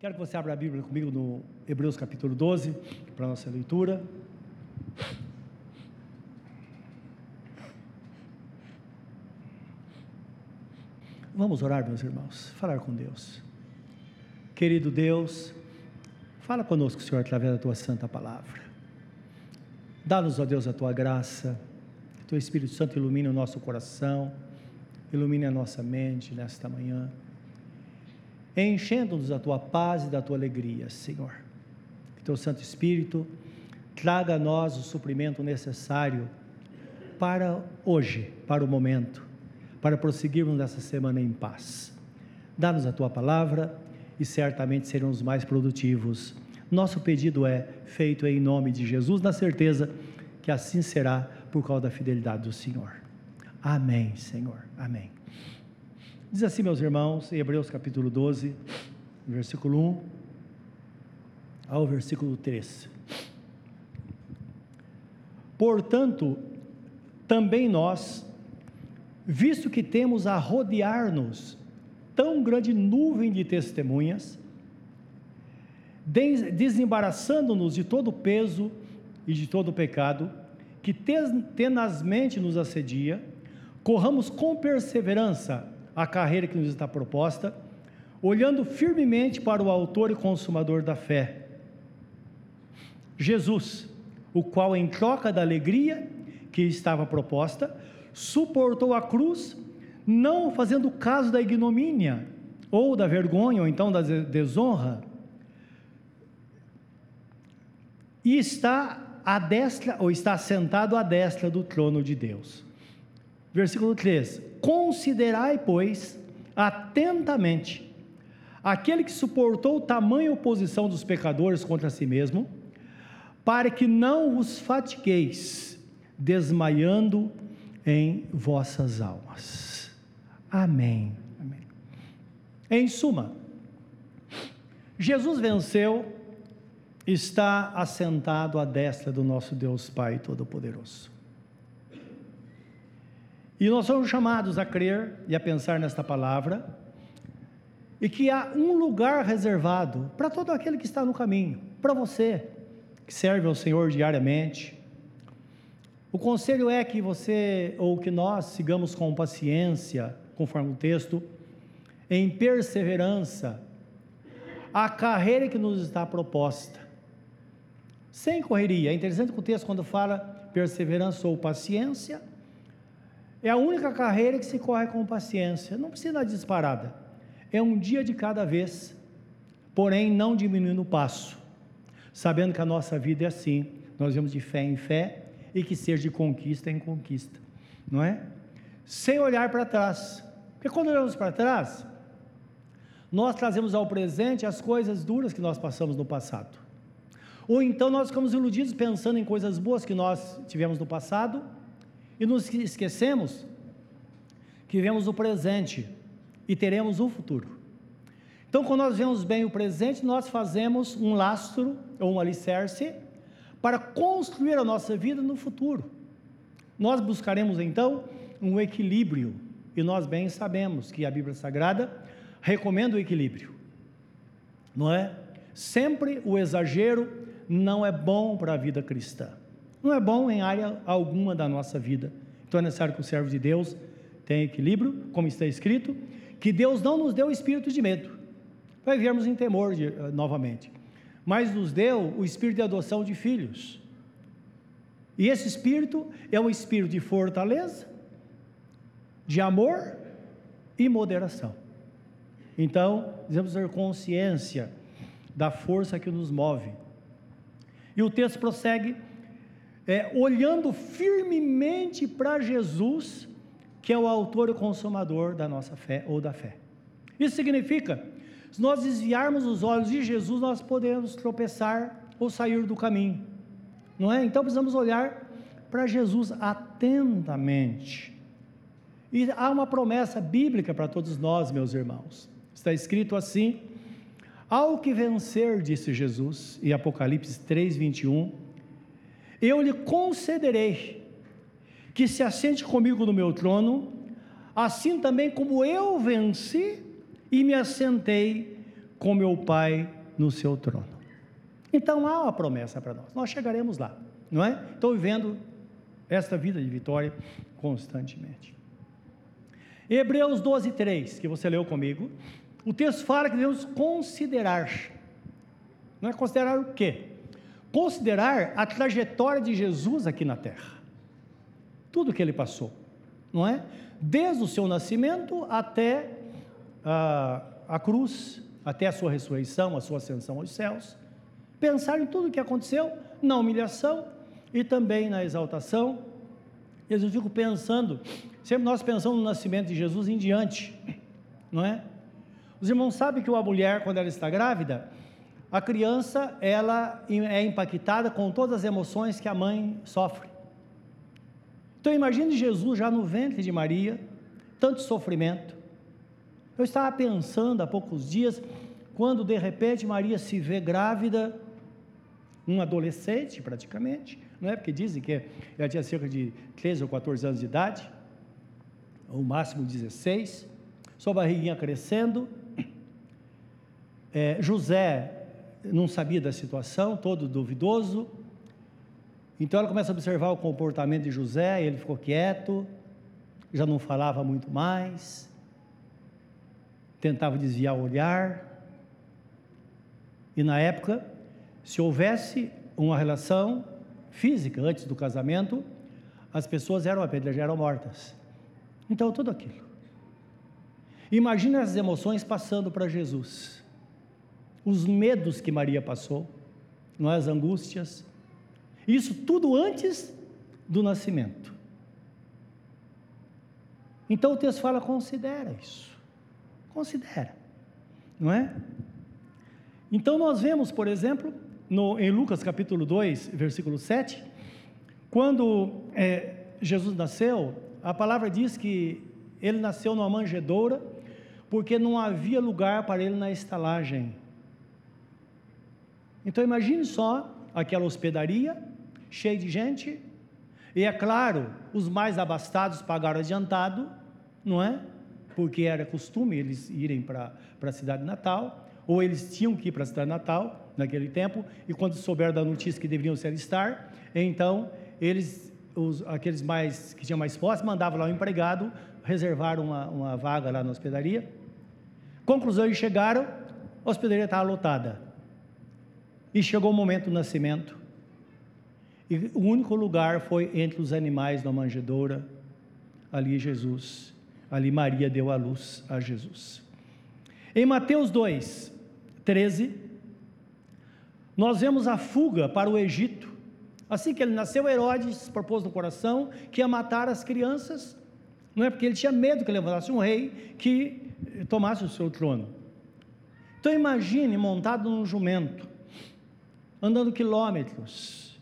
Quero que você abra a Bíblia comigo no Hebreus capítulo 12, para a nossa leitura. Vamos orar, meus irmãos, falar com Deus. Querido Deus, fala conosco, Senhor, através da tua santa palavra. Dá-nos, ó Deus, a tua graça, que o teu Espírito Santo ilumine o nosso coração, ilumine a nossa mente nesta manhã enchendo-nos da tua paz e da tua alegria, Senhor. Que teu Santo Espírito traga a nós o suprimento necessário para hoje, para o momento, para prosseguirmos nessa semana em paz. Dá-nos a tua palavra e certamente seremos mais produtivos. Nosso pedido é feito em nome de Jesus, na certeza que assim será por causa da fidelidade do Senhor. Amém, Senhor. Amém. Diz assim, meus irmãos, em Hebreus capítulo 12, versículo 1 ao versículo 3. Portanto, também nós, visto que temos a rodear-nos tão grande nuvem de testemunhas, desembaraçando-nos de todo peso e de todo pecado, que tenazmente nos assedia, corramos com perseverança a carreira que nos está proposta, olhando firmemente para o Autor e Consumador da fé, Jesus, o qual, em troca da alegria que estava proposta, suportou a cruz, não fazendo caso da ignomínia, ou da vergonha, ou então da desonra, e está à destra, ou está sentado à destra do trono de Deus. Versículo 3: Considerai, pois, atentamente aquele que suportou tamanha oposição dos pecadores contra si mesmo, para que não vos fatigueis, desmaiando em vossas almas. Amém. Amém. Em suma, Jesus venceu, está assentado à destra do nosso Deus Pai Todo-Poderoso. E nós somos chamados a crer e a pensar nesta palavra, e que há um lugar reservado para todo aquele que está no caminho, para você que serve ao Senhor diariamente. O conselho é que você ou que nós sigamos com paciência, conforme o texto, em perseverança, a carreira que nos está proposta. Sem correria. É interessante que o texto, quando fala perseverança ou paciência, é a única carreira que se corre com paciência, não precisa de disparada. É um dia de cada vez, porém não diminuindo o passo, sabendo que a nossa vida é assim, nós vamos de fé em fé e que seja de conquista em conquista, não é? Sem olhar para trás, porque quando olhamos para trás, nós trazemos ao presente as coisas duras que nós passamos no passado. Ou então nós ficamos iludidos pensando em coisas boas que nós tivemos no passado e nos esquecemos que vemos o presente e teremos o futuro. Então, quando nós vemos bem o presente, nós fazemos um lastro ou um alicerce para construir a nossa vida no futuro. Nós buscaremos então um equilíbrio, e nós bem sabemos que a Bíblia Sagrada recomenda o equilíbrio, não é? Sempre o exagero não é bom para a vida cristã não é bom em área alguma da nossa vida. Então é necessário que o servo de Deus tenha equilíbrio, como está escrito, que Deus não nos deu espírito de medo, para vivermos em temor de, uh, novamente, mas nos deu o espírito de adoção de filhos. E esse espírito é um espírito de fortaleza, de amor e moderação. Então, devemos ter consciência da força que nos move. E o texto prossegue é, olhando firmemente para Jesus, que é o autor e consumador da nossa fé ou da fé. Isso significa, se nós desviarmos os olhos de Jesus, nós podemos tropeçar ou sair do caminho, não é? Então precisamos olhar para Jesus atentamente. E há uma promessa bíblica para todos nós, meus irmãos. Está escrito assim: Ao que vencer, disse Jesus, em Apocalipse 3, 21 eu lhe concederei que se assente comigo no meu trono, assim também como eu venci e me assentei com meu Pai no seu trono. Então há uma promessa para nós, nós chegaremos lá, não é? Estou vivendo esta vida de vitória constantemente. Hebreus 12, 3, que você leu comigo, o texto fala que devemos considerar. Não é considerar o quê? Considerar a trajetória de Jesus aqui na terra. Tudo que ele passou, não é? Desde o seu nascimento até a, a cruz, até a sua ressurreição, a sua ascensão aos céus. Pensar em tudo o que aconteceu, na humilhação e também na exaltação. Eu fico pensando, sempre nós pensamos no nascimento de Jesus em diante, não é? Os irmãos sabem que uma mulher, quando ela está grávida, a criança ela é impactada com todas as emoções que a mãe sofre. Então imagine Jesus já no ventre de Maria, tanto sofrimento. Eu estava pensando há poucos dias, quando de repente Maria se vê grávida, um adolescente praticamente, não é? Porque dizem que ela tinha cerca de 13 ou 14 anos de idade, ou máximo 16, sua barriguinha crescendo, é, José não sabia da situação, todo duvidoso. Então ela começa a observar o comportamento de José, ele ficou quieto, já não falava muito mais, tentava desviar o olhar. E na época, se houvesse uma relação física antes do casamento, as pessoas eram apedrejadas, eram mortas. Então, tudo aquilo. Imagina as emoções passando para Jesus os medos que Maria passou, não é? as angústias, isso tudo antes do nascimento. Então o texto fala: considera isso, considera, não é? Então nós vemos, por exemplo, no, em Lucas capítulo 2, versículo 7, quando é, Jesus nasceu, a palavra diz que ele nasceu numa manjedoura, porque não havia lugar para ele na estalagem. Então imagine só aquela hospedaria cheia de gente, e é claro, os mais abastados pagaram adiantado, não é? Porque era costume eles irem para a cidade natal, ou eles tinham que ir para a cidade natal naquele tempo, e quando souberam da notícia que deveriam se alistar, então eles, os, aqueles mais que tinham mais posse, mandavam lá o empregado reservar uma, uma vaga lá na hospedaria. Conclusão, eles chegaram, a hospedaria estava lotada. E chegou o momento do nascimento. E o único lugar foi entre os animais na manjedoura. Ali Jesus, ali Maria deu a luz a Jesus. Em Mateus 2, 13, nós vemos a fuga para o Egito. Assim que ele nasceu, Herodes propôs no coração que ia matar as crianças, não é porque ele tinha medo que levantasse um rei que tomasse o seu trono. Então imagine montado num jumento, andando quilômetros,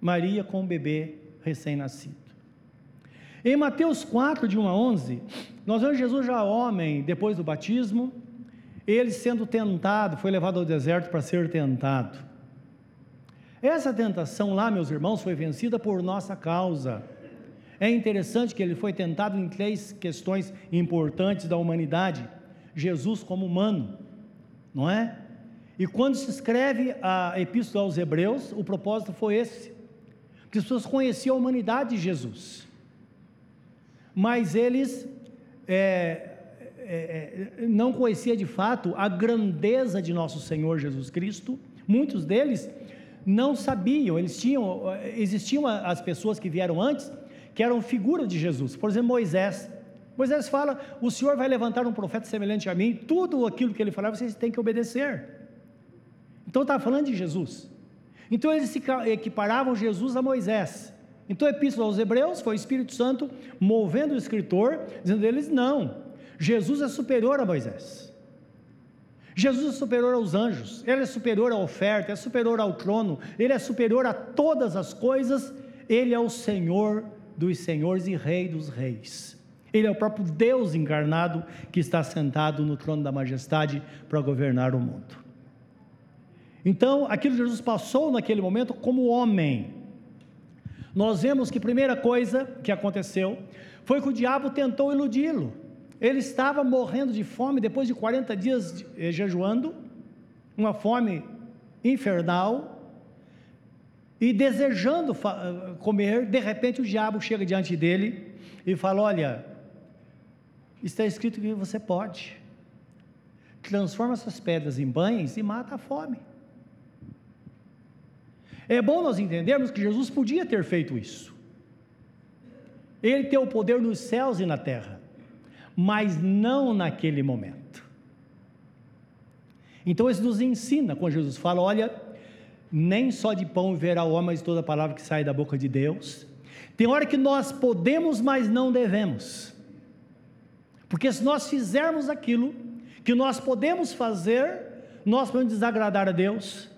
Maria com o bebê recém-nascido. Em Mateus 4, de 1 a 11, nós vemos Jesus já homem, depois do batismo, ele sendo tentado, foi levado ao deserto para ser tentado. Essa tentação lá, meus irmãos, foi vencida por nossa causa. É interessante que ele foi tentado em três questões importantes da humanidade. Jesus como humano, não é? E quando se escreve a Epístola aos Hebreus, o propósito foi esse: que as pessoas conheciam a humanidade de Jesus, mas eles é, é, é, não conheciam de fato a grandeza de nosso Senhor Jesus Cristo. Muitos deles não sabiam, eles tinham, existiam as pessoas que vieram antes que eram figura de Jesus. Por exemplo, Moisés. Moisés fala: O Senhor vai levantar um profeta semelhante a mim, tudo aquilo que ele falar vocês têm que obedecer. Então estava falando de Jesus. Então eles se equiparavam Jesus a Moisés. Então a epístola aos Hebreus foi o Espírito Santo movendo o escritor, dizendo a eles: não, Jesus é superior a Moisés. Jesus é superior aos anjos, ele é superior à oferta, é superior ao trono, ele é superior a todas as coisas, ele é o Senhor dos senhores e Rei dos reis. Ele é o próprio Deus encarnado que está sentado no trono da majestade para governar o mundo. Então, aquilo que Jesus passou naquele momento como homem. Nós vemos que a primeira coisa que aconteceu foi que o diabo tentou iludi-lo. Ele estava morrendo de fome depois de 40 dias eh, jejuando, uma fome infernal, e desejando comer, de repente o diabo chega diante dele e fala: Olha, está escrito que você pode, transforma essas pedras em pães e mata a fome. É bom nós entendermos que Jesus podia ter feito isso. Ele tem o poder nos céus e na terra, mas não naquele momento. Então isso nos ensina quando Jesus fala: olha, nem só de pão verá o homem, mas toda palavra que sai da boca de Deus. Tem hora que nós podemos, mas não devemos. Porque se nós fizermos aquilo que nós podemos fazer, nós podemos desagradar a Deus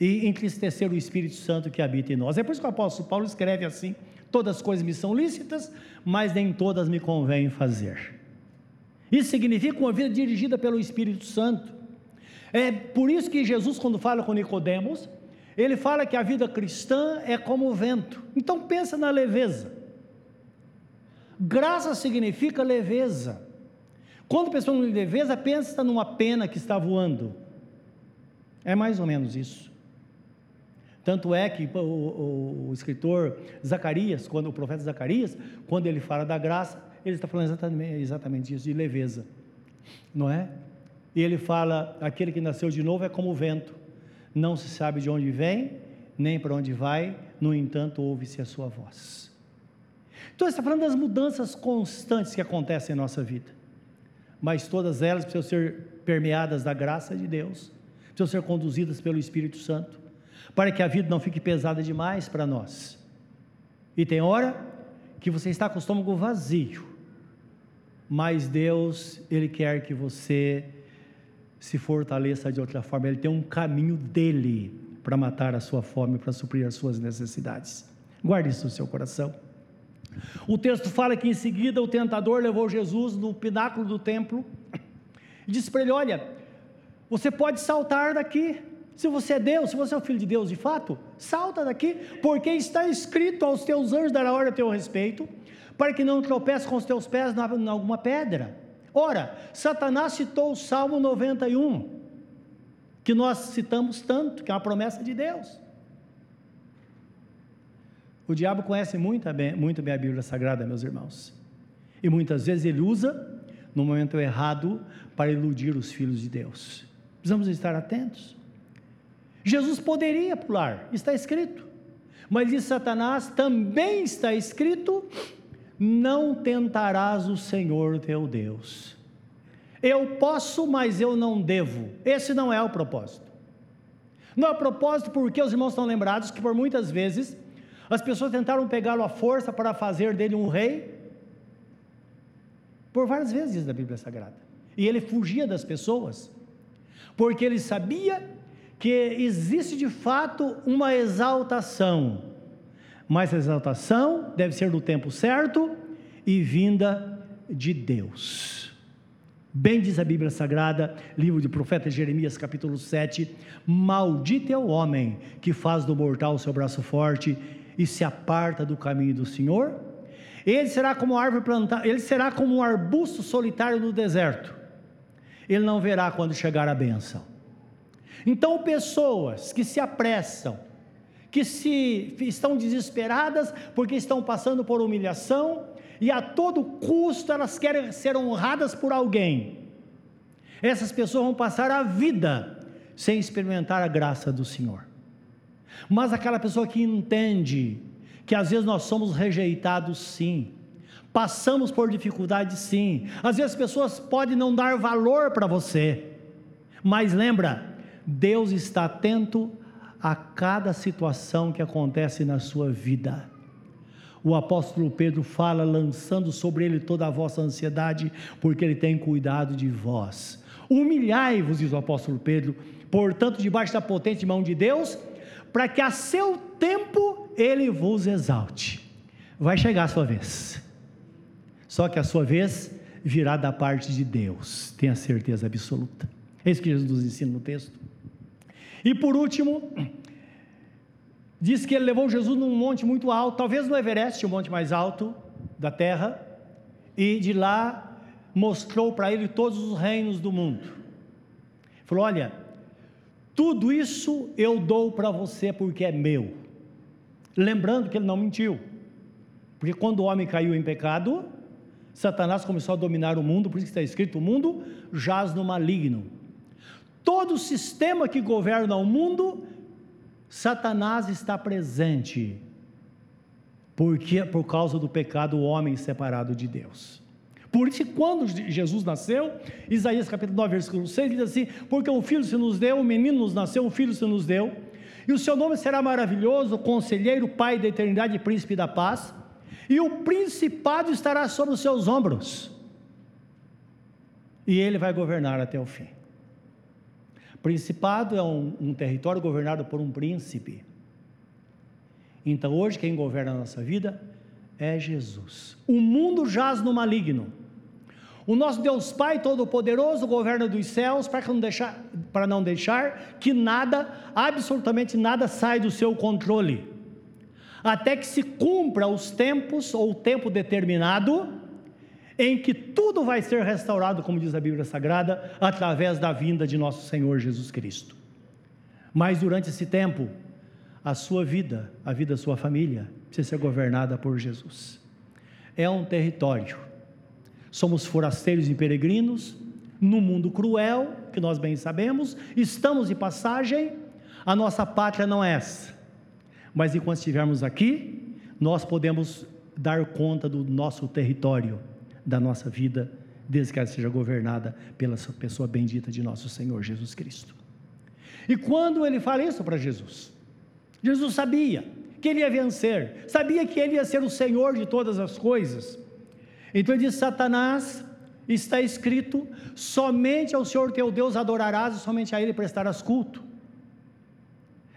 e entristecer o Espírito Santo que habita em nós. É por isso que o apóstolo Paulo escreve assim: todas as coisas me são lícitas, mas nem todas me convém fazer. Isso significa uma vida dirigida pelo Espírito Santo. É por isso que Jesus, quando fala com Nicodemos, ele fala que a vida cristã é como o vento. Então pensa na leveza. Graça significa leveza. Quando pensa em leveza, pensa numa pena que está voando. É mais ou menos isso. Tanto é que o, o, o, escritor Zacarias, quando o profeta Zacarias, quando ele fala da graça, ele está falando exatamente, exatamente isso, de leveza, não é? E ele fala: aquele que nasceu de novo é como o vento, não se sabe de onde vem, nem para onde vai, no entanto, ouve-se a sua voz. Então, ele está falando das mudanças constantes que acontecem em nossa vida, mas todas elas precisam ser permeadas da graça de Deus, precisam ser conduzidas pelo Espírito Santo para que a vida não fique pesada demais para nós. E tem hora que você está com o estômago vazio, mas Deus, Ele quer que você se fortaleça de outra forma, Ele tem um caminho dele para matar a sua fome, para suprir as suas necessidades. Guarde isso no seu coração. O texto fala que em seguida o tentador levou Jesus no pináculo do templo e disse para ele: Olha, você pode saltar daqui, se você é Deus, se você é o filho de Deus de fato, salta daqui, porque está escrito aos teus anjos dar a ordem a teu respeito, para que não tropeces com os teus pés em alguma pedra. Ora, Satanás citou o Salmo 91, que nós citamos tanto, que é uma promessa de Deus. O diabo conhece muito bem, muito bem a Bíblia Sagrada, meus irmãos. E muitas vezes ele usa no momento errado para iludir os filhos de Deus. Precisamos estar atentos. Jesus poderia pular, está escrito. Mas diz Satanás, também está escrito: não tentarás o Senhor teu Deus. Eu posso, mas eu não devo. Esse não é o propósito. Não é o propósito porque os irmãos estão lembrados que por muitas vezes as pessoas tentaram pegá-lo à força para fazer dele um rei. Por várias vezes da Bíblia Sagrada. E ele fugia das pessoas, porque ele sabia que existe de fato uma exaltação, mas a exaltação deve ser no tempo certo e vinda de Deus. Bem diz a Bíblia Sagrada, livro do profeta Jeremias, capítulo 7: Maldito é o homem que faz do mortal seu braço forte e se aparta do caminho do Senhor. Ele será como árvore plantada, ele será como um arbusto solitário no deserto. Ele não verá quando chegar a bênção. Então, pessoas que se apressam, que se estão desesperadas porque estão passando por humilhação e a todo custo elas querem ser honradas por alguém. Essas pessoas vão passar a vida sem experimentar a graça do Senhor. Mas aquela pessoa que entende que às vezes nós somos rejeitados, sim, passamos por dificuldades, sim, às vezes as pessoas podem não dar valor para você, mas lembra, Deus está atento a cada situação que acontece na sua vida. O apóstolo Pedro fala, lançando sobre ele toda a vossa ansiedade, porque ele tem cuidado de vós. Humilhai-vos, diz o apóstolo Pedro, portanto, debaixo da potente mão de Deus, para que a seu tempo ele vos exalte. Vai chegar a sua vez. Só que a sua vez virá da parte de Deus, tenha certeza absoluta. É isso que Jesus nos ensina no texto. E por último, diz que ele levou Jesus num monte muito alto, talvez no Everest, o monte mais alto da terra, e de lá mostrou para ele todos os reinos do mundo. Falou: Olha, Tudo isso eu dou para você porque é meu. Lembrando que ele não mentiu. Porque quando o homem caiu em pecado, Satanás começou a dominar o mundo, por isso está escrito: o mundo jaz no maligno. Todo o sistema que governa o mundo, Satanás está presente. Porque por causa do pecado o homem separado de Deus. Por isso, quando Jesus nasceu, Isaías capítulo 9, versículo 6 diz assim: Porque um filho se nos deu, um menino nos nasceu, um filho se nos deu, e o seu nome será maravilhoso, conselheiro, pai da eternidade, príncipe da paz, e o principado estará sobre os seus ombros, e ele vai governar até o fim. Principado é um, um território governado por um príncipe. Então, hoje, quem governa a nossa vida é Jesus. O mundo jaz no maligno o nosso Deus Pai Todo-Poderoso governa dos céus para não, deixar, para não deixar que nada, absolutamente nada, saia do seu controle, até que se cumpra os tempos ou o tempo determinado em que tudo vai ser restaurado, como diz a Bíblia Sagrada, através da vinda de nosso Senhor Jesus Cristo. Mas durante esse tempo, a sua vida, a vida da sua família, precisa ser governada por Jesus. É um território somos forasteiros e peregrinos, no mundo cruel, que nós bem sabemos, estamos de passagem, a nossa pátria não é essa. Mas enquanto estivermos aqui, nós podemos dar conta do nosso território, da nossa vida, desde que ela seja governada pela pessoa bendita de nosso Senhor Jesus Cristo. E quando ele fala isso para Jesus, Jesus sabia que ele ia vencer, sabia que ele ia ser o Senhor de todas as coisas, então ele diz: Satanás, está escrito: somente ao Senhor teu Deus adorarás e somente a Ele prestarás culto.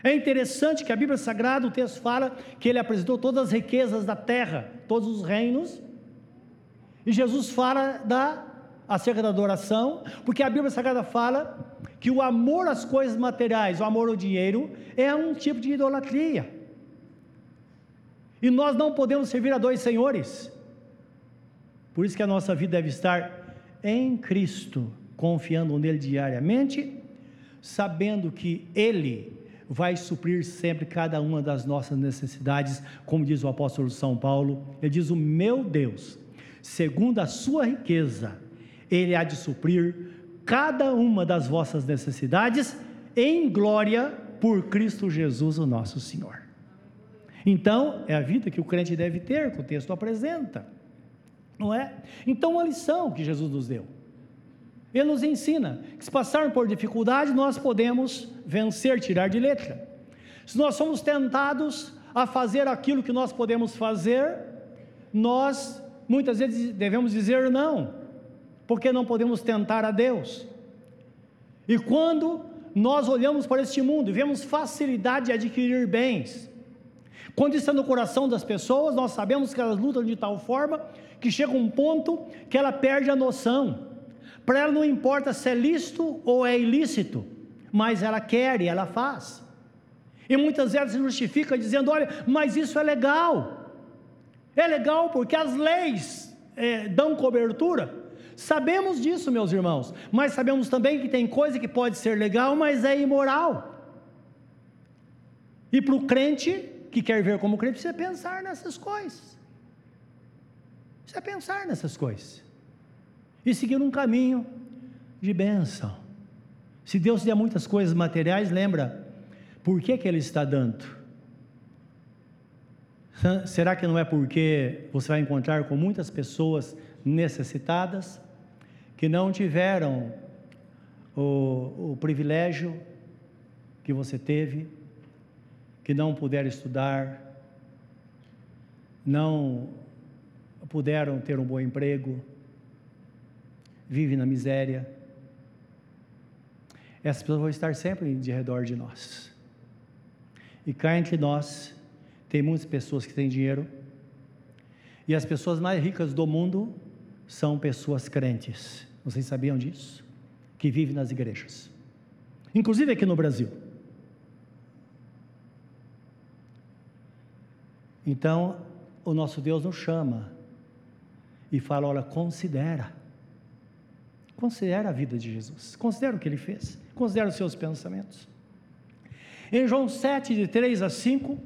É interessante que a Bíblia Sagrada, o texto fala que ele apresentou todas as riquezas da terra, todos os reinos, e Jesus fala da acerca da adoração, porque a Bíblia Sagrada fala que o amor às coisas materiais, o amor ao dinheiro, é um tipo de idolatria. E nós não podemos servir a dois senhores. Por isso que a nossa vida deve estar em Cristo, confiando nele diariamente, sabendo que ele vai suprir sempre cada uma das nossas necessidades, como diz o apóstolo São Paulo, ele diz: "O meu Deus, segundo a sua riqueza, ele há de suprir cada uma das vossas necessidades em glória por Cristo Jesus, o nosso Senhor." Então, é a vida que o crente deve ter, que o texto apresenta. Não é? Então, uma lição que Jesus nos deu. Ele nos ensina que se passarmos por dificuldade, nós podemos vencer, tirar de letra. Se nós somos tentados a fazer aquilo que nós podemos fazer, nós muitas vezes devemos dizer não, porque não podemos tentar a Deus. E quando nós olhamos para este mundo e vemos facilidade de adquirir bens, quando está no coração das pessoas, nós sabemos que elas lutam de tal forma que chega um ponto que ela perde a noção. Para ela não importa se é lícito ou é ilícito, mas ela quer e ela faz. E muitas vezes se justifica dizendo: olha, mas isso é legal. É legal porque as leis é, dão cobertura. Sabemos disso, meus irmãos, mas sabemos também que tem coisa que pode ser legal, mas é imoral. E para o crente que quer ver como crente precisa pensar nessas coisas. Precisa pensar nessas coisas. E seguir um caminho de bênção. Se Deus der muitas coisas materiais, lembra, por que, que Ele está dando? Será que não é porque você vai encontrar com muitas pessoas necessitadas, que não tiveram o, o privilégio que você teve, que não puderam estudar, não puderam ter um bom emprego, vivem na miséria. Essas pessoas vão estar sempre de redor de nós. E cá entre nós, tem muitas pessoas que têm dinheiro, e as pessoas mais ricas do mundo são pessoas crentes. Vocês sabiam disso? Que vivem nas igrejas, inclusive aqui no Brasil. Então, o nosso Deus nos chama e fala: olha, considera. Considera a vida de Jesus, considera o que ele fez, considera os seus pensamentos. Em João 7, de 3 a 5,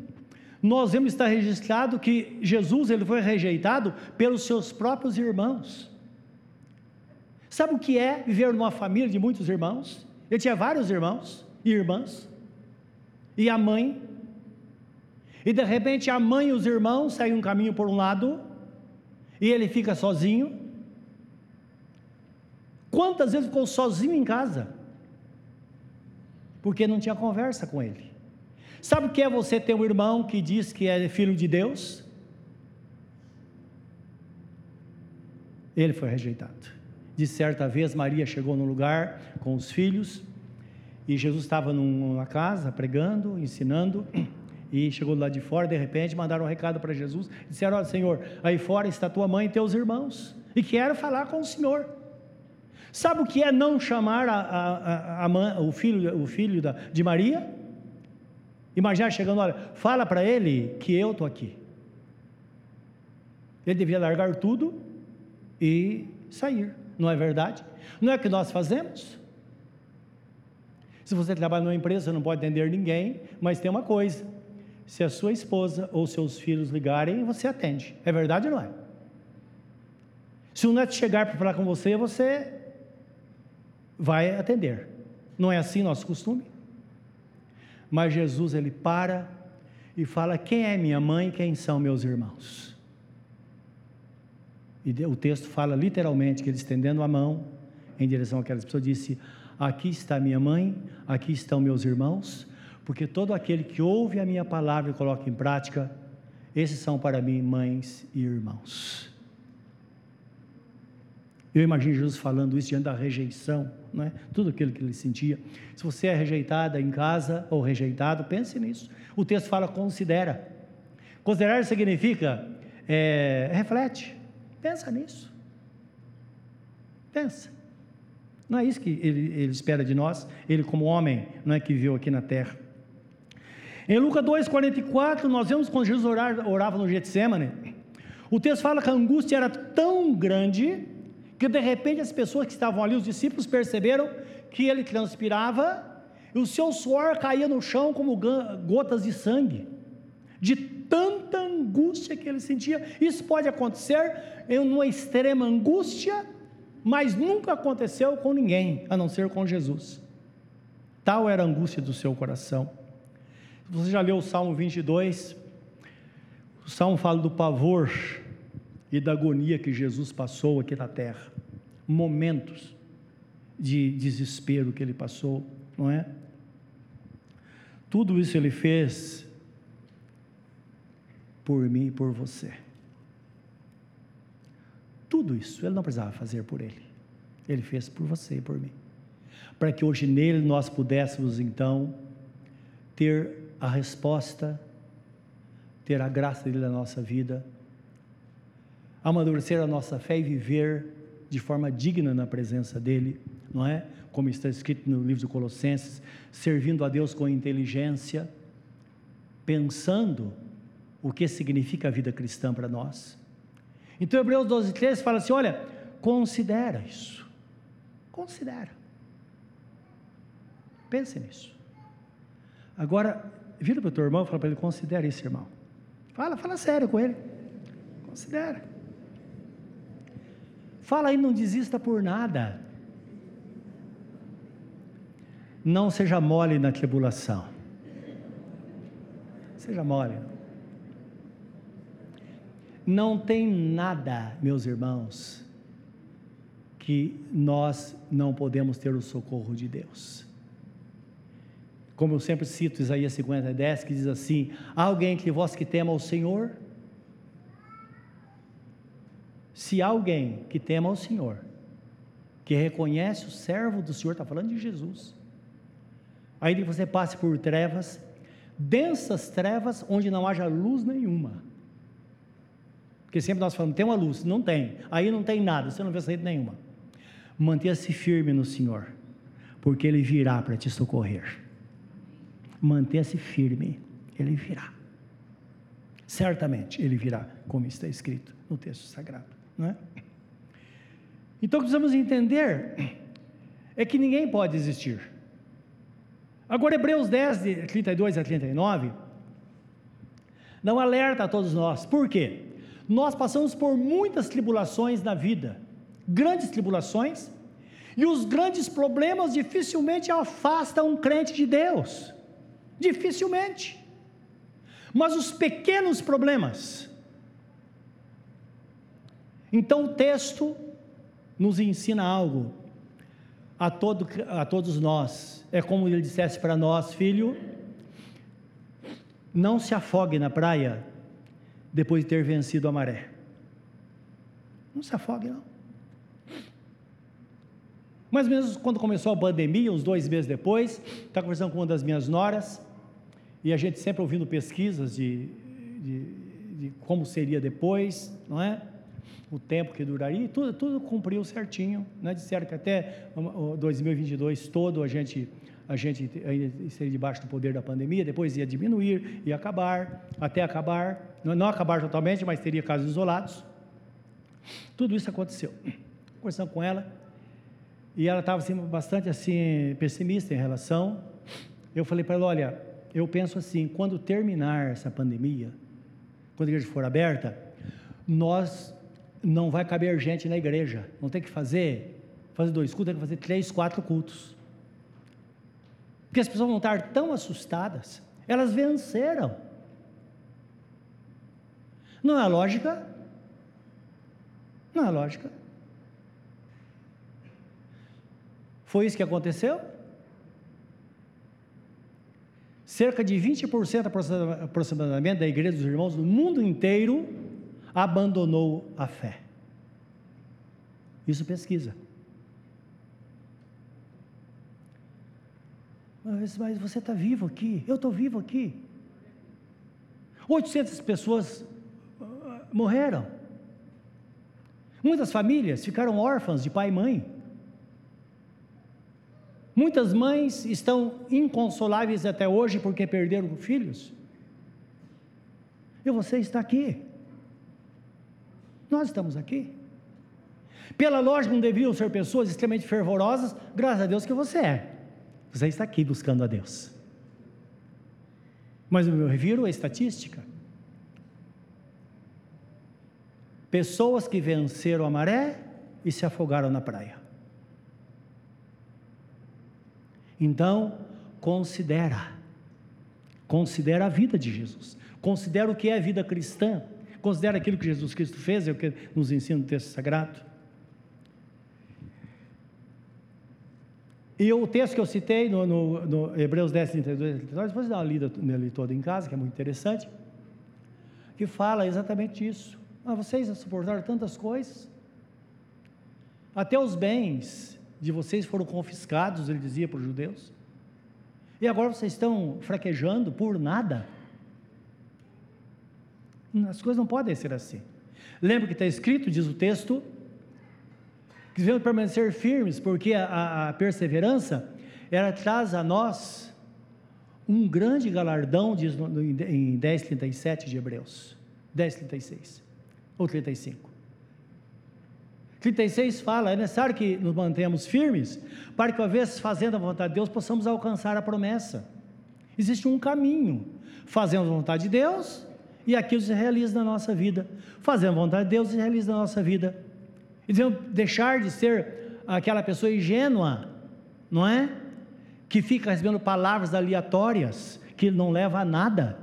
nós vemos estar registrado que Jesus ele foi rejeitado pelos seus próprios irmãos. Sabe o que é viver numa família de muitos irmãos? Ele tinha vários irmãos e irmãs, e a mãe, e de repente a mãe e os irmãos saem um caminho por um lado, e ele fica sozinho. Quantas vezes ficou sozinho em casa? Porque não tinha conversa com ele. Sabe o que é você ter um irmão que diz que é filho de Deus? Ele foi rejeitado. De certa vez, Maria chegou num lugar com os filhos e Jesus estava numa casa pregando, ensinando. E chegou lá de fora, de repente, mandaram um recado para Jesus. Disseram: Olha, Senhor, aí fora está tua mãe e teus irmãos, e quero falar com o Senhor. Sabe o que é não chamar a, a, a, a o filho, o filho da, de Maria? Imagina chegando, olha, fala para ele que eu estou aqui. Ele devia largar tudo e sair, não é verdade? Não é o que nós fazemos? Se você trabalha numa empresa, você não pode atender ninguém, mas tem uma coisa: se a sua esposa ou seus filhos ligarem, você atende. É verdade ou não é? Se um neto chegar para falar com você, você vai atender. Não é assim nosso costume? Mas Jesus ele para e fala: Quem é minha mãe quem são meus irmãos? E o texto fala literalmente que ele estendendo a mão em direção àquelas pessoas disse: Aqui está minha mãe, aqui estão meus irmãos, porque todo aquele que ouve a minha palavra e coloca em prática, esses são para mim mães e irmãos. Eu imagino Jesus falando isso diante da rejeição, não é? tudo aquilo que ele sentia. Se você é rejeitada em casa ou rejeitado, pense nisso. O texto fala considera. Considerar significa é, reflete, pensa nisso. Pensa. Não é isso que ele, ele espera de nós, ele como homem, não é que viveu aqui na terra. Em Lucas 2,44, nós vemos quando Jesus orava, orava no Getsemane, o texto fala que a angústia era tão grande que de repente as pessoas que estavam ali, os discípulos, perceberam que ele transpirava e o seu suor caía no chão como gotas de sangue, de tanta angústia que ele sentia. Isso pode acontecer em uma extrema angústia, mas nunca aconteceu com ninguém, a não ser com Jesus. Tal era a angústia do seu coração. Você já leu o Salmo 22? O Salmo fala do pavor e da agonia que Jesus passou aqui na terra. Momentos de desespero que ele passou, não é? Tudo isso ele fez por mim e por você. Tudo isso ele não precisava fazer por ele. Ele fez por você e por mim. Para que hoje nele nós pudéssemos então ter a resposta, ter a graça dele na nossa vida amadurecer a nossa fé e viver de forma digna na presença dEle, não é? Como está escrito no livro de Colossenses, servindo a Deus com inteligência, pensando o que significa a vida cristã para nós. Então, Hebreus 12, 13 fala assim: olha, considera isso, considera, pense nisso. Agora, vira para o teu irmão e fala para ele: considera isso, irmão. Fala, fala sério com ele, considera. Fala aí, não desista por nada. Não seja mole na tribulação. Seja mole. Não tem nada, meus irmãos, que nós não podemos ter o socorro de Deus. Como eu sempre cito Isaías 50, 10, que diz assim: Há alguém entre vós que tema o Senhor? Se alguém que tema o Senhor, que reconhece o servo do Senhor, está falando de Jesus, aí você passe por trevas, densas trevas, onde não haja luz nenhuma. Porque sempre nós falamos, tem uma luz, não tem, aí não tem nada, você não vê saída nenhuma. Mantenha-se firme no Senhor, porque Ele virá para te socorrer. Mantenha-se firme, Ele virá. Certamente Ele virá, como está escrito no texto sagrado. Não é? Então, o que precisamos entender é que ninguém pode existir. Agora, Hebreus 10, de 32 a 39, dá um alerta a todos nós. Por quê? Nós passamos por muitas tribulações na vida, grandes tribulações, e os grandes problemas dificilmente afastam um crente de Deus. Dificilmente. Mas os pequenos problemas. Então o texto nos ensina algo a, todo, a todos nós. É como ele dissesse para nós, filho, não se afogue na praia depois de ter vencido a maré. Não se afogue, não. Mas mesmo quando começou a pandemia, uns dois meses depois, estava conversando com uma das minhas noras, e a gente sempre ouvindo pesquisas de, de, de como seria depois, não é? O tempo que duraria, tudo, tudo cumpriu certinho, né? Disseram que até o 2022 todo a gente a gente seria debaixo do poder da pandemia, depois ia diminuir, ia acabar, até acabar, não, não acabar totalmente, mas teria casos isolados. Tudo isso aconteceu. Conversando com ela, e ela estava assim, bastante assim pessimista em relação. Eu falei para ela, olha, eu penso assim, quando terminar essa pandemia, quando a igreja for aberta, nós não vai caber gente na igreja, não tem que fazer fazer dois cultos, tem que fazer três, quatro cultos. Porque as pessoas vão estar tão assustadas, elas venceram. Não é lógica? Não é lógica. Foi isso que aconteceu? Cerca de 20% aproximadamente da igreja dos irmãos do mundo inteiro abandonou a fé. Isso pesquisa. Mas, mas você está vivo aqui, eu estou vivo aqui. 800 pessoas uh, morreram. Muitas famílias ficaram órfãs de pai e mãe. Muitas mães estão inconsoláveis até hoje porque perderam filhos. E você está aqui. Nós estamos aqui. Pela lógica, não deveriam ser pessoas extremamente fervorosas, graças a Deus que você é. Você está aqui buscando a Deus. Mas eu me refiro à estatística. Pessoas que venceram a maré e se afogaram na praia. Então, considera. Considera a vida de Jesus. Considera o que é a vida cristã. Considera aquilo que Jesus Cristo fez, é o que nos ensina o texto sagrado. E o texto que eu citei no, no, no Hebreus 10, 32 32, depois dá uma lida nele todo em casa, que é muito interessante, que fala exatamente isso. Ah, vocês suportaram tantas coisas, até os bens de vocês foram confiscados, ele dizia para os judeus. E agora vocês estão fraquejando por nada. As coisas não podem ser assim. Lembra que está escrito, diz o texto, que devemos permanecer firmes, porque a, a, perseverança, ela traz a nós um grande galardão, diz no, no, em 10,37 de Hebreus, 10,36 ou 35. 36 fala: é necessário que nos mantenhamos firmes, para que, uma vez fazendo a vontade de Deus, possamos alcançar a promessa. Existe um caminho: fazemos a vontade de Deus e aquilo se realiza na nossa vida. Fazendo a vontade de Deus se realiza na nossa vida. E devemos deixar de ser aquela pessoa ingênua, não é? Que fica recebendo palavras aleatórias, que não leva a nada.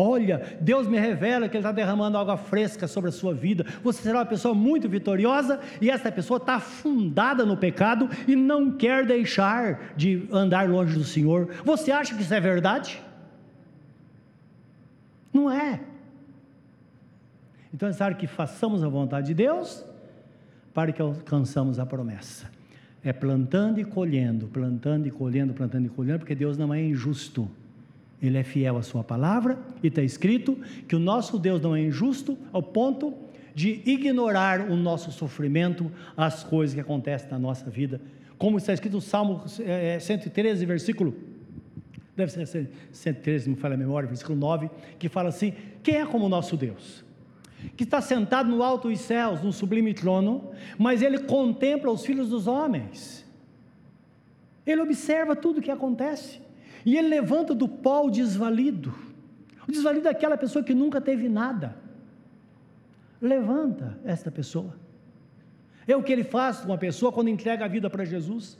Olha, Deus me revela que Ele está derramando água fresca sobre a sua vida. Você será uma pessoa muito vitoriosa e essa pessoa está afundada no pecado e não quer deixar de andar longe do Senhor. Você acha que isso é verdade? Não é. Então é necessário que façamos a vontade de Deus para que alcançamos a promessa. É plantando e colhendo, plantando e colhendo, plantando e colhendo, porque Deus não é injusto. Ele é fiel à sua palavra e está escrito que o nosso Deus não é injusto ao ponto de ignorar o nosso sofrimento, as coisas que acontecem na nossa vida. Como está escrito no Salmo 113, é, versículo, deve ser 113, não falha a memória, versículo 9, que fala assim: Quem é como o nosso Deus? Que está sentado no alto dos céus, no sublime trono, mas ele contempla os filhos dos homens. Ele observa tudo o que acontece. E ele levanta do pó o desvalido. O desvalido é aquela pessoa que nunca teve nada. Levanta esta pessoa. É o que ele faz com a pessoa quando entrega a vida para Jesus.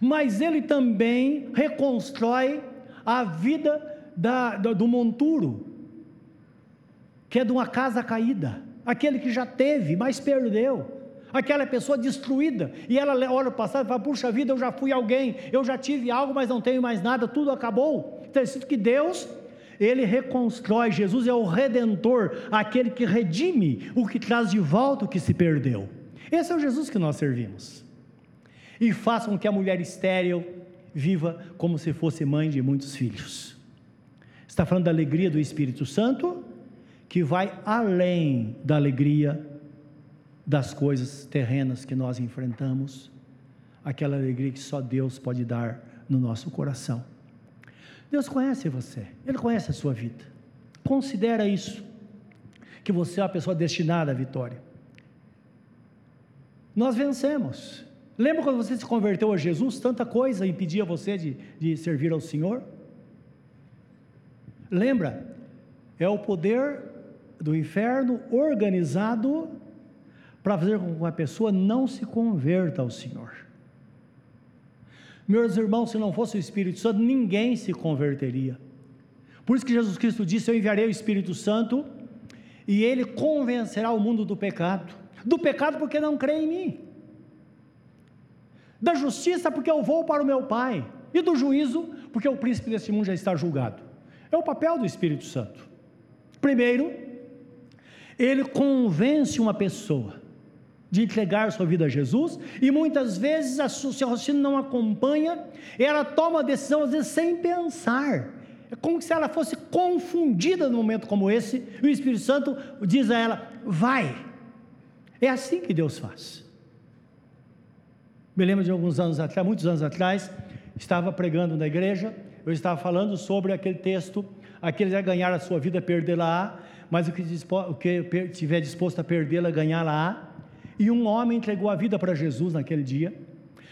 Mas ele também reconstrói a vida da, do, monturo, que é de uma casa caída, aquele que já teve, mas perdeu aquela pessoa destruída, e ela olha o passado e fala: puxa vida, eu já fui alguém, eu já tive algo, mas não tenho mais nada, tudo acabou. Então, é escrito que Deus, Ele reconstrói, Jesus é o redentor, aquele que redime o que traz de volta o que se perdeu. Esse é o Jesus que nós servimos. E faça com que a mulher estéril viva como se fosse mãe de muitos filhos. Está falando da alegria do Espírito Santo, que vai além da alegria das coisas terrenas que nós enfrentamos, aquela alegria que só Deus pode dar no nosso coração. Deus conhece você, Ele conhece a sua vida. Considera isso, que você é uma pessoa destinada à vitória. Nós vencemos. Lembra quando você se converteu a Jesus? Tanta coisa impedia você de, de servir ao Senhor? Lembra? É o poder do inferno organizado para fazer com que a pessoa não se converta ao Senhor. Meus irmãos, se não fosse o Espírito Santo, ninguém se converteria. Por isso que Jesus Cristo disse: Eu enviarei o Espírito Santo e ele convencerá o mundo do pecado. Do pecado porque não crê em mim. Da justiça porque eu vou para o meu Pai. E do juízo porque o príncipe desse mundo já está julgado. É o papel do Espírito Santo. Primeiro, ele convence uma pessoa de entregar sua vida a Jesus, e muitas vezes o seu raciocínio não acompanha, ela toma a decisão às vezes sem pensar. É como se ela fosse confundida num momento como esse, e o Espírito Santo diz a ela: vai. É assim que Deus faz. Me lembro de alguns anos atrás, muitos anos atrás, estava pregando na igreja, eu estava falando sobre aquele texto, aquele a ganhar a sua vida, perdê-la, mas o que, o que tiver disposto a perdê-la, ganhá-la. E um homem entregou a vida para Jesus naquele dia.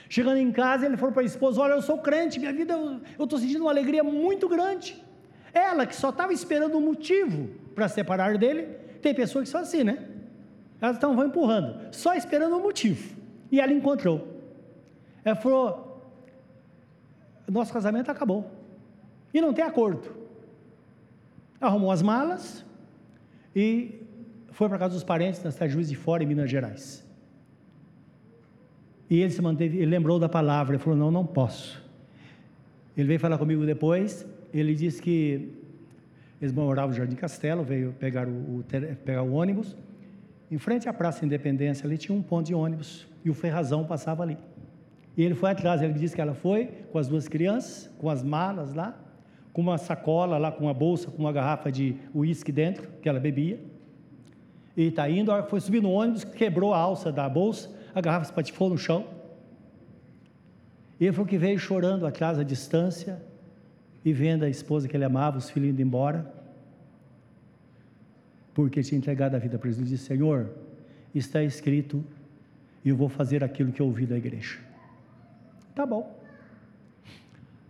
Chegando em casa, ele falou para a esposa: Olha, eu sou crente, minha vida, eu estou sentindo uma alegria muito grande. Ela que só estava esperando um motivo para separar dele, tem pessoas que são assim, né? Elas estão vão empurrando, só esperando um motivo. E ela encontrou. Ela falou: Nosso casamento acabou. E não tem acordo. Arrumou as malas e foi para casa dos parentes na cidade de Juiz de Fora, em Minas Gerais. E ele se manteve, ele lembrou da palavra, ele falou: Não, não posso. Ele veio falar comigo depois, ele disse que eles moravam no Jardim Castelo, veio pegar o, o, pegar o ônibus. Em frente à Praça Independência, ali tinha um ponto de ônibus e o Ferrazão passava ali. E ele foi atrás, ele disse que ela foi com as duas crianças, com as malas lá, com uma sacola lá, com uma bolsa, com uma garrafa de uísque dentro, que ela bebia e está indo, foi subir no ônibus, quebrou a alça da bolsa, a garrafa se patifou no chão. E ele falou que veio chorando atrás à distância e vendo a esposa que ele amava, os filhos indo embora, porque tinha entregado a vida para Jesus. Ele disse: Senhor, está escrito, e eu vou fazer aquilo que eu ouvi da igreja. Tá bom.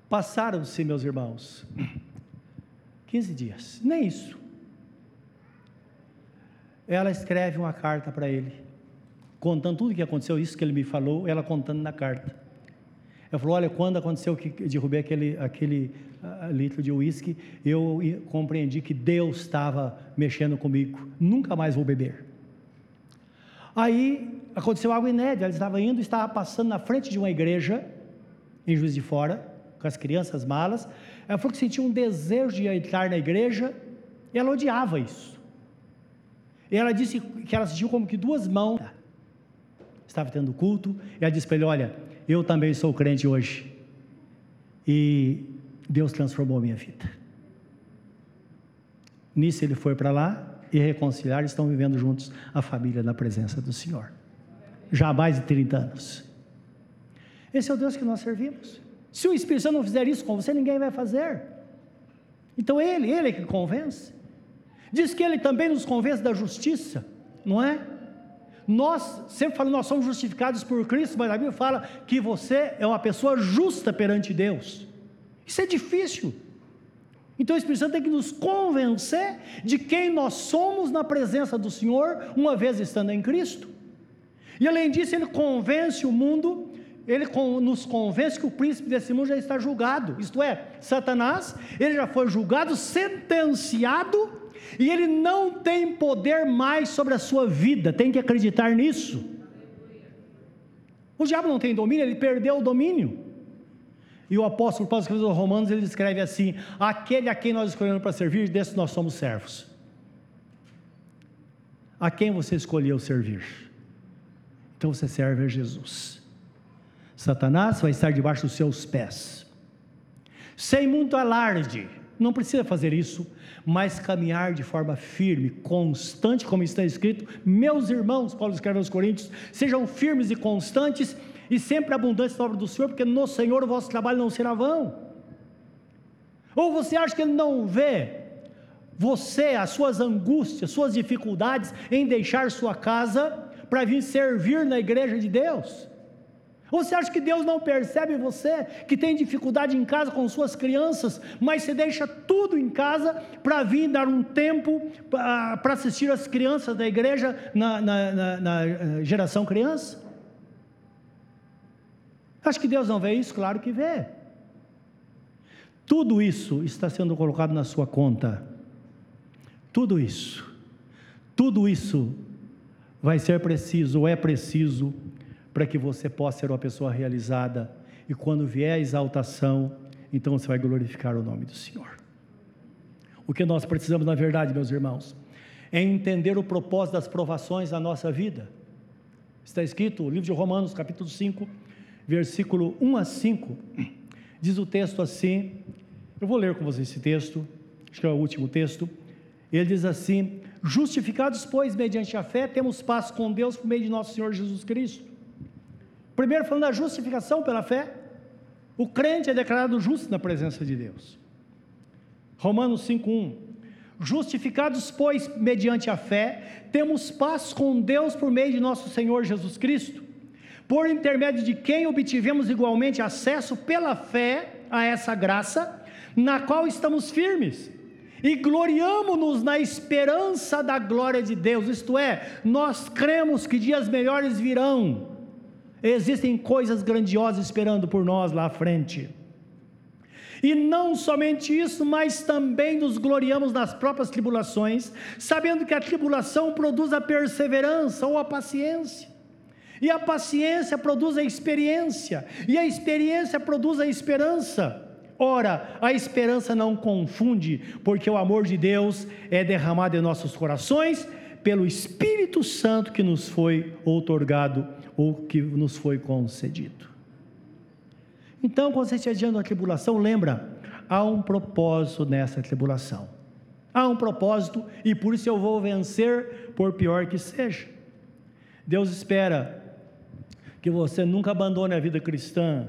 Passaram-se, meus irmãos, 15 dias, nem isso ela escreve uma carta para ele, contando tudo o que aconteceu, isso que ele me falou, ela contando na carta. Ela falou: Olha, quando aconteceu que derrubei aquele, aquele uh, litro de uísque, eu compreendi que Deus estava mexendo comigo, nunca mais vou beber. Aí aconteceu algo inédito, ela estava indo, estava passando na frente de uma igreja, em Juiz de Fora, com as crianças malas. Ela falou que sentia um desejo de entrar na igreja, e ela odiava isso. E ela disse que ela sentiu como que duas mãos. Estava tendo culto, e ela disse para ele: Olha, eu também sou crente hoje. E Deus transformou a minha vida. Nisso ele foi para lá e reconciliar, estão vivendo juntos a família na presença do Senhor. Já há mais de 30 anos. Esse é o Deus que nós servimos. Se o Espírito Santo não fizer isso com você, ninguém vai fazer. Então ele, ele é que convence. Diz que ele também nos convence da justiça, não é? nós sempre falamos, nós somos justificados por Cristo, mas a Bíblia fala que você é uma pessoa justa perante Deus. Isso é difícil. Então o Espírito Santo tem que nos convencer de quem nós somos na presença do Senhor, uma vez estando em Cristo. E além disso, ele convence o mundo, ele nos convence que o príncipe desse mundo já está julgado. Isto é, Satanás, ele já foi julgado, sentenciado, e ele não tem poder mais sobre a sua vida. Tem que acreditar nisso. O diabo não tem domínio, ele perdeu o domínio. E o apóstolo Paulo escrevendo aos Romanos, ele escreve assim: aquele a quem nós escolhemos para servir, desse nós somos servos. A quem você escolheu servir? Então você serve a Jesus. Satanás vai estar debaixo dos seus pés. Sem muito alarde, não precisa fazer isso, mas caminhar de forma firme, constante, como está escrito. Meus irmãos, Paulo escreve aos Coríntios, sejam firmes e constantes e sempre abundantes na obra do Senhor, porque no Senhor o vosso trabalho não será vão. Ou você acha que Ele não vê você, as suas angústias, suas dificuldades em deixar sua casa para vir servir na igreja de Deus? Ou você acha que Deus não percebe você, que tem dificuldade em casa com suas crianças, mas você deixa tudo em casa para vir dar um tempo para assistir as crianças da igreja na, na, na, na eh, geração criança? Acho que Deus não vê isso? Claro que vê. Tudo isso está sendo colocado na sua conta. Tudo isso. Tudo isso vai ser preciso, é preciso, para que você possa ser uma pessoa realizada. E quando vier a exaltação, então você vai glorificar o nome do Senhor. O que nós precisamos, na verdade, meus irmãos, é entender o propósito das provações da nossa vida. Está escrito, no livro de Romanos, capítulo 5, versículo 1 a 5, diz o texto assim, eu vou ler com vocês esse texto, acho que é o último texto, ele diz assim, justificados pois mediante a fé, temos paz com Deus por meio de nosso Senhor Jesus Cristo, primeiro falando da justificação pela fé, o crente é declarado justo na presença de Deus, Romanos 5,1, justificados pois mediante a fé, temos paz com Deus por meio de nosso Senhor Jesus Cristo, por intermédio de quem obtivemos igualmente acesso pela fé a essa graça, na qual estamos firmes, e gloriamo-nos na esperança da glória de Deus, isto é, nós cremos que dias melhores virão, existem coisas grandiosas esperando por nós lá à frente. E não somente isso, mas também nos gloriamos nas próprias tribulações, sabendo que a tribulação produz a perseverança ou a paciência. E a paciência produz a experiência, e a experiência produz a esperança. Ora, a esperança não confunde, porque o amor de Deus é derramado em nossos corações pelo Espírito Santo que nos foi outorgado ou que nos foi concedido. Então, quando você estiver diante da tribulação, lembra, há um propósito nessa tribulação. Há um propósito e por isso eu vou vencer, por pior que seja. Deus espera que você nunca abandone a vida cristã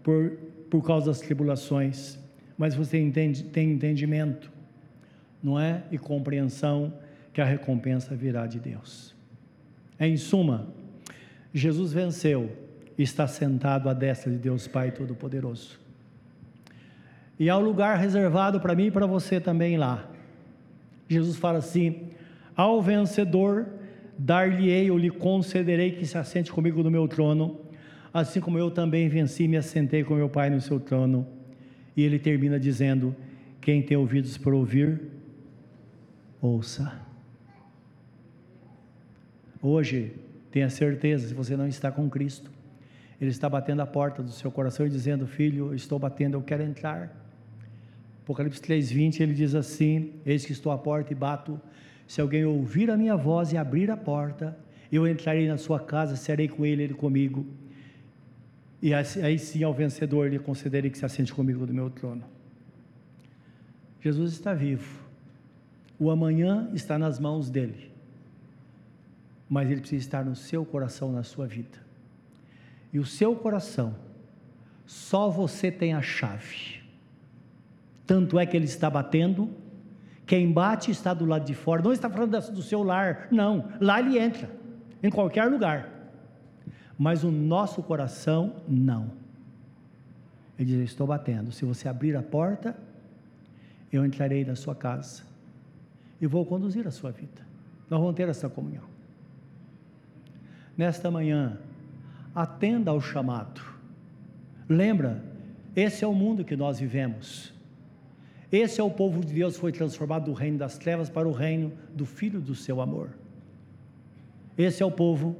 por, por causa das tribulações, mas você entende, tem entendimento, não é? E compreensão que a recompensa virá de Deus. Em suma, Jesus venceu e está sentado à destra de Deus Pai Todo-Poderoso. E há um lugar reservado para mim e para você também lá. Jesus fala assim: ao vencedor dar-lhe-ei ou lhe concederei que se assente comigo no meu trono, assim como eu também venci e me assentei com meu Pai no seu trono. E ele termina dizendo: Quem tem ouvidos para ouvir, ouça. Hoje, tenha certeza, se você não está com Cristo, Ele está batendo a porta do seu coração e dizendo: Filho, estou batendo, eu quero entrar. Apocalipse 3,20 ele diz assim: Eis que estou à porta e bato. Se alguém ouvir a minha voz e abrir a porta, eu entrarei na sua casa, serei com ele, ele comigo. E aí sim, ao vencedor, lhe concederei que se assente comigo do meu trono. Jesus está vivo. O amanhã está nas mãos dele. Mas ele precisa estar no seu coração, na sua vida. E o seu coração, só você tem a chave. Tanto é que ele está batendo quem bate está do lado de fora, não está falando do seu lar, não, lá ele entra. em qualquer lugar, mas o nosso coração não. Ele diz: Estou batendo. Se você abrir a porta, eu entrarei na sua casa e vou conduzir a sua vida. Nós vamos ter essa comunhão. Nesta manhã, atenda ao chamado. Lembra, esse é o mundo que nós vivemos. Esse é o povo de Deus que foi transformado do reino das trevas para o reino do Filho do seu amor. Esse é o povo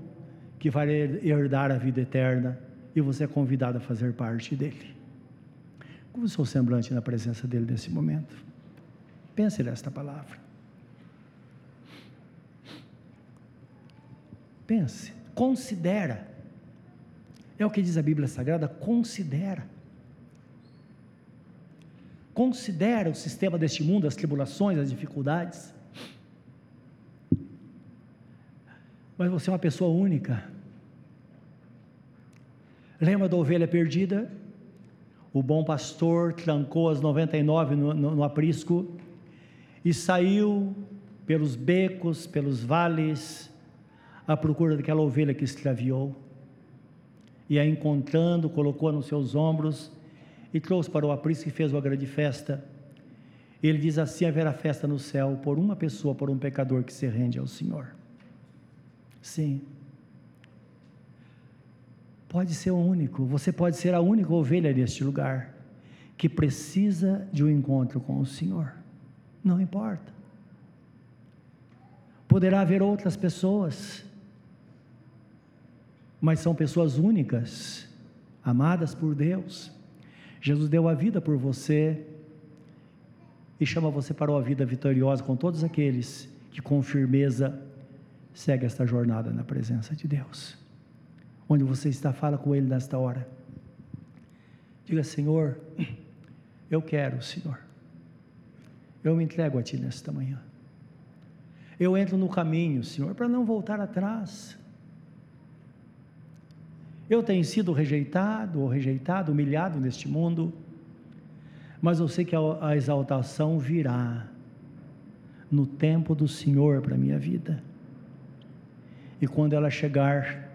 que vai herdar a vida eterna e você é convidado a fazer parte dele. Como o seu semblante na presença dele nesse momento? Pense nesta palavra. Pense, considera. É o que diz a Bíblia Sagrada, considera. Considera o sistema deste mundo, as tribulações, as dificuldades. Mas você é uma pessoa única. Lembra da ovelha perdida? O bom pastor trancou as 99 no, no, no aprisco e saiu pelos becos, pelos vales, à procura daquela ovelha que extraviou. E a encontrando, colocou-a nos seus ombros e trouxe para o aprisco e fez uma grande festa. Ele diz assim: haverá festa no céu por uma pessoa, por um pecador que se rende ao Senhor. Sim. Pode ser o único, você pode ser a única ovelha neste lugar que precisa de um encontro com o Senhor. Não importa. Poderá haver outras pessoas, mas são pessoas únicas, amadas por Deus Jesus deu a vida por você e chama você para uma vida vitoriosa com todos aqueles que com firmeza seguem esta jornada na presença de Deus. Onde você está, fala com Ele nesta hora. Diga, Senhor, eu quero, Senhor. Eu me entrego a Ti nesta manhã. Eu entro no caminho, Senhor, para não voltar atrás. Eu tenho sido rejeitado ou rejeitado, humilhado neste mundo, mas eu sei que a exaltação virá no tempo do Senhor para a minha vida. E quando ela chegar,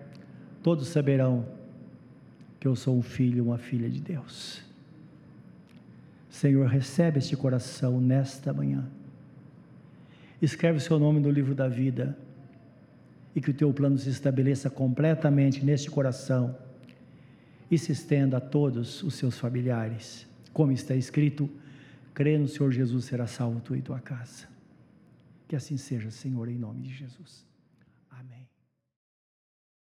todos saberão que eu sou um filho, uma filha de Deus. Senhor, recebe este coração nesta manhã. Escreve o seu nome no livro da vida e que o teu plano se estabeleça completamente neste coração e se estenda a todos os seus familiares. Como está escrito, crê no Senhor Jesus, será salvo tu e tua casa. Que assim seja, Senhor, em nome de Jesus.